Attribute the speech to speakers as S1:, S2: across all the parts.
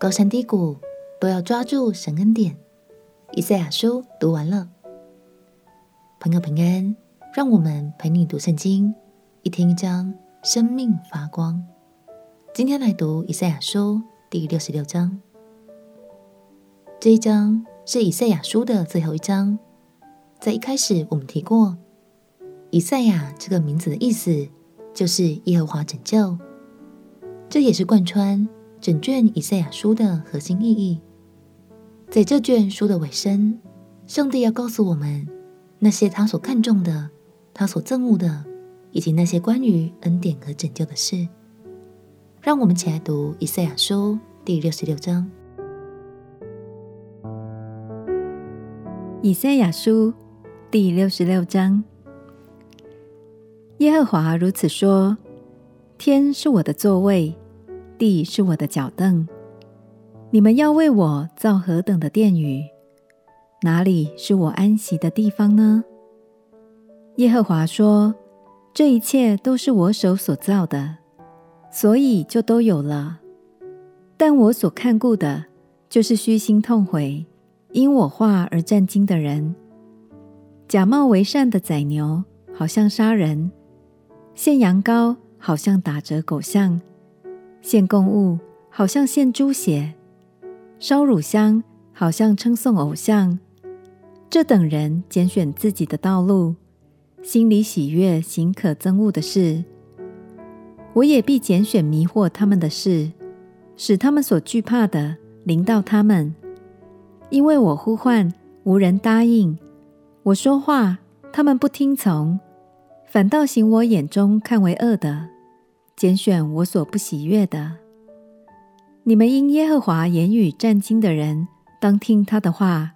S1: 高山低谷，都要抓住神恩典。以赛亚书读完了，朋友平安，让我们陪你读圣经，一天一章，生命发光。今天来读以赛亚书第六十六章。这一章是以赛亚书的最后一章。在一开始，我们提过，以赛亚这个名字的意思就是耶和华拯救，这也是贯穿整卷以赛亚书的核心意义。在这卷书的尾声，上帝要告诉我们那些他所看重的、他所憎恶的，以及那些关于恩典和拯救的事。让我们起来读以赛亚书第六十六章。
S2: 以赛亚书第六十六章，耶和华如此说：天是我的座位，地是我的脚凳。你们要为我造何等的殿宇？哪里是我安息的地方呢？耶和华说：“这一切都是我手所造的，所以就都有了。但我所看顾的，就是虚心痛悔，因我话而震惊的人。假冒为善的宰牛，好像杀人；献羊羔，好像打折狗项；献供物，好像献猪血。”烧乳香，好像称颂偶像。这等人拣选自己的道路，心里喜悦行可憎恶的事。我也必拣选迷惑他们的事，使他们所惧怕的临到他们。因为我呼唤，无人答应；我说话，他们不听从，反倒行我眼中看为恶的，拣选我所不喜悦的。你们因耶和华言语战兢的人，当听他的话。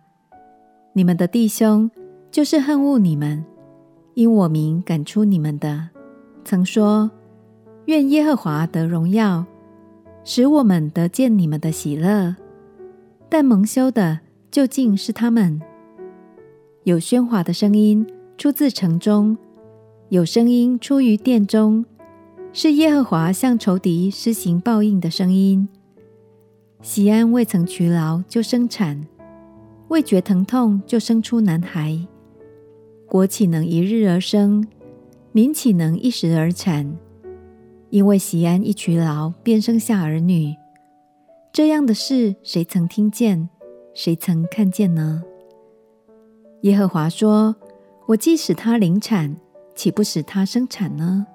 S2: 你们的弟兄就是恨恶你们，因我名赶出你们的，曾说：愿耶和华得荣耀，使我们得见你们的喜乐。但蒙羞的究竟是他们。有喧哗的声音出自城中，有声音出于殿中，是耶和华向仇敌施行报应的声音。锡安未曾劬劳就生产，未觉疼痛就生出男孩。国岂能一日而生？民岂能一时而产？因为锡安一劬劳便生下儿女。这样的事谁曾听见？谁曾看见呢？耶和华说：“我既使他临产，岂不使他生产呢？”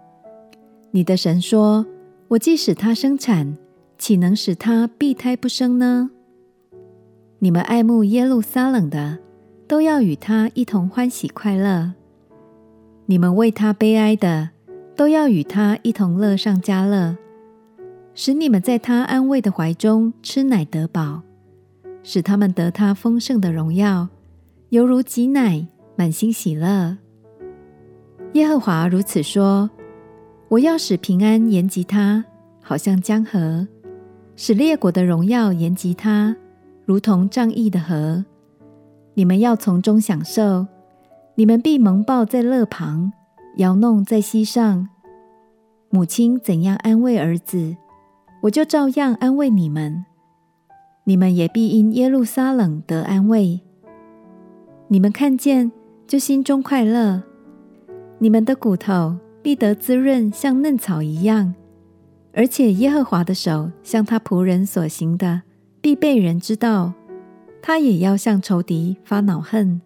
S2: 你的神说：“我既使他生产。”岂能使他闭胎不生呢？你们爱慕耶路撒冷的，都要与他一同欢喜快乐；你们为他悲哀的，都要与他一同乐上加乐，使你们在他安慰的怀中吃奶得饱，使他们得他丰盛的荣耀，犹如挤奶，满心喜乐。耶和华如此说：我要使平安延及他，好像江河。使列国的荣耀延及他，如同仗义的河。你们要从中享受，你们必蒙抱在乐旁，摇弄在膝上。母亲怎样安慰儿子，我就照样安慰你们。你们也必因耶路撒冷得安慰。你们看见就心中快乐，你们的骨头必得滋润，像嫩草一样。而且耶和华的手像他仆人所行的，必被人知道。他也要向仇敌发恼恨。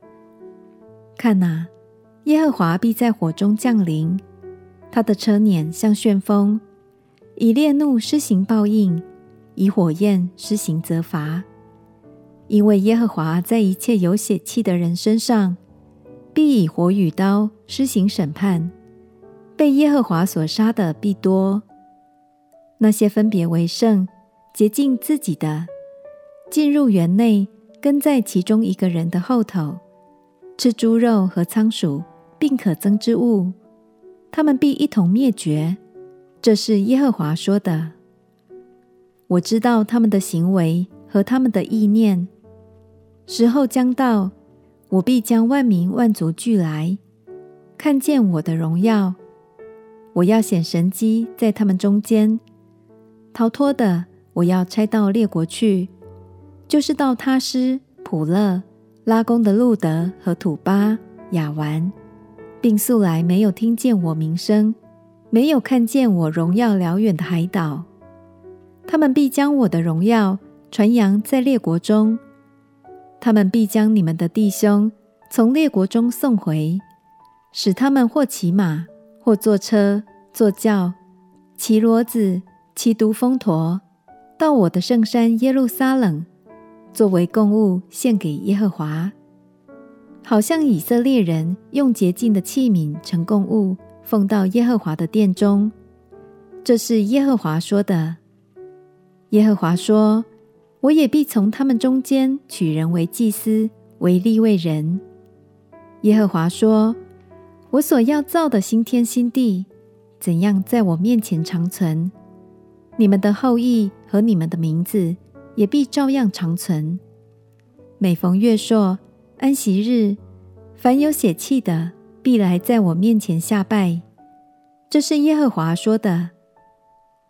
S2: 看哪，耶和华必在火中降临，他的车輦像旋风，以烈怒施行报应，以火焰施行责罚。因为耶和华在一切有血气的人身上，必以火与刀施行审判。被耶和华所杀的必多。那些分别为圣、洁净自己的，进入园内，跟在其中一个人的后头，吃猪肉和仓鼠，并可憎之物，他们必一同灭绝。这是耶和华说的。我知道他们的行为和他们的意念。时候将到，我必将万民万族聚来，看见我的荣耀。我要显神迹在他们中间。逃脱的，我要差到列国去，就是到他施、普勒、拉宫的路德和土巴、亚顽，并素来没有听见我名声、没有看见我荣耀辽远的海岛。他们必将我的荣耀传扬在列国中，他们必将你们的弟兄从列国中送回，使他们或骑马，或坐车、坐轿，骑骡子、骑独峰驼，到我的圣山耶路撒冷，作为供物献给耶和华，好像以色列人用洁净的器皿盛供物，奉到耶和华的殿中。这是耶和华说的。耶和华说：“我也必从他们中间取人为祭司，为利未人。”耶和华说：“我所要造的新天新地，怎样在我面前长存，你们的后裔和你们的名字也必照样长存。每逢月朔、安息日，凡有血气的，必来在我面前下拜。这是耶和华说的。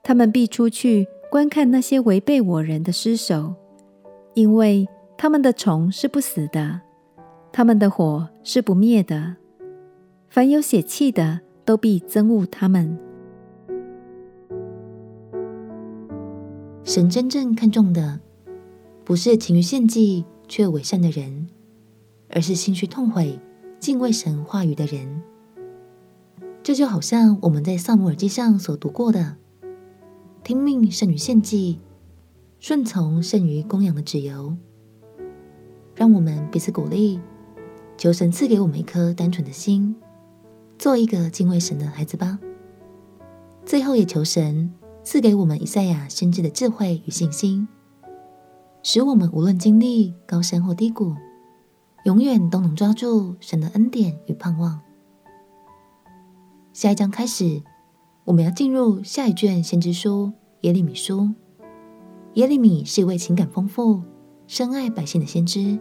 S2: 他们必出去。”观看那些违背我人的尸首，因为他们的虫是不死的，他们的火是不灭的。凡有血气的，都必憎恶他们。
S1: 神真正看重的，不是勤于献祭却伪善的人，而是心须痛悔、敬畏神话语的人。这就好像我们在撒母耳记上所读过的。听命胜于献祭，顺从胜于供羊的脂油。让我们彼此鼓励，求神赐给我们一颗单纯的心，做一个敬畏神的孩子吧。最后，也求神赐给我们以赛亚先知的智慧与信心，使我们无论经历高山或低谷，永远都能抓住神的恩典与盼望。下一章开始。我们要进入下一卷先知书耶利米书。耶利米是一位情感丰富、深爱百姓的先知，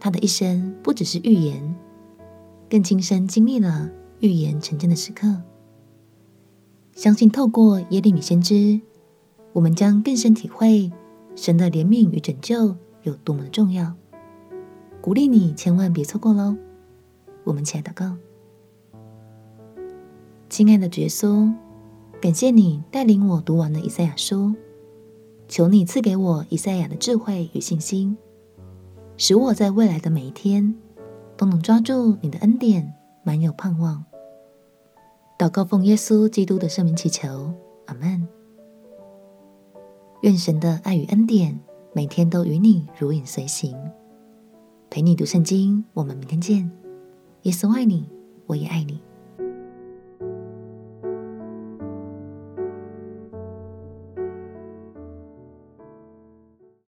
S1: 他的一生不只是预言，更亲身经历了预言成真的时刻。相信透过耶利米先知，我们将更深体会神的怜悯与拯救有多么的重要。鼓励你千万别错过喽！我们起来祷告。亲爱的耶稣，感谢你带领我读完了以赛亚书，求你赐给我以赛亚的智慧与信心，使我在未来的每一天都能抓住你的恩典，满有盼望。祷告奉耶稣基督的圣名祈求，阿门。愿神的爱与恩典每天都与你如影随形，陪你读圣经。我们明天见。耶稣爱你，我也爱你。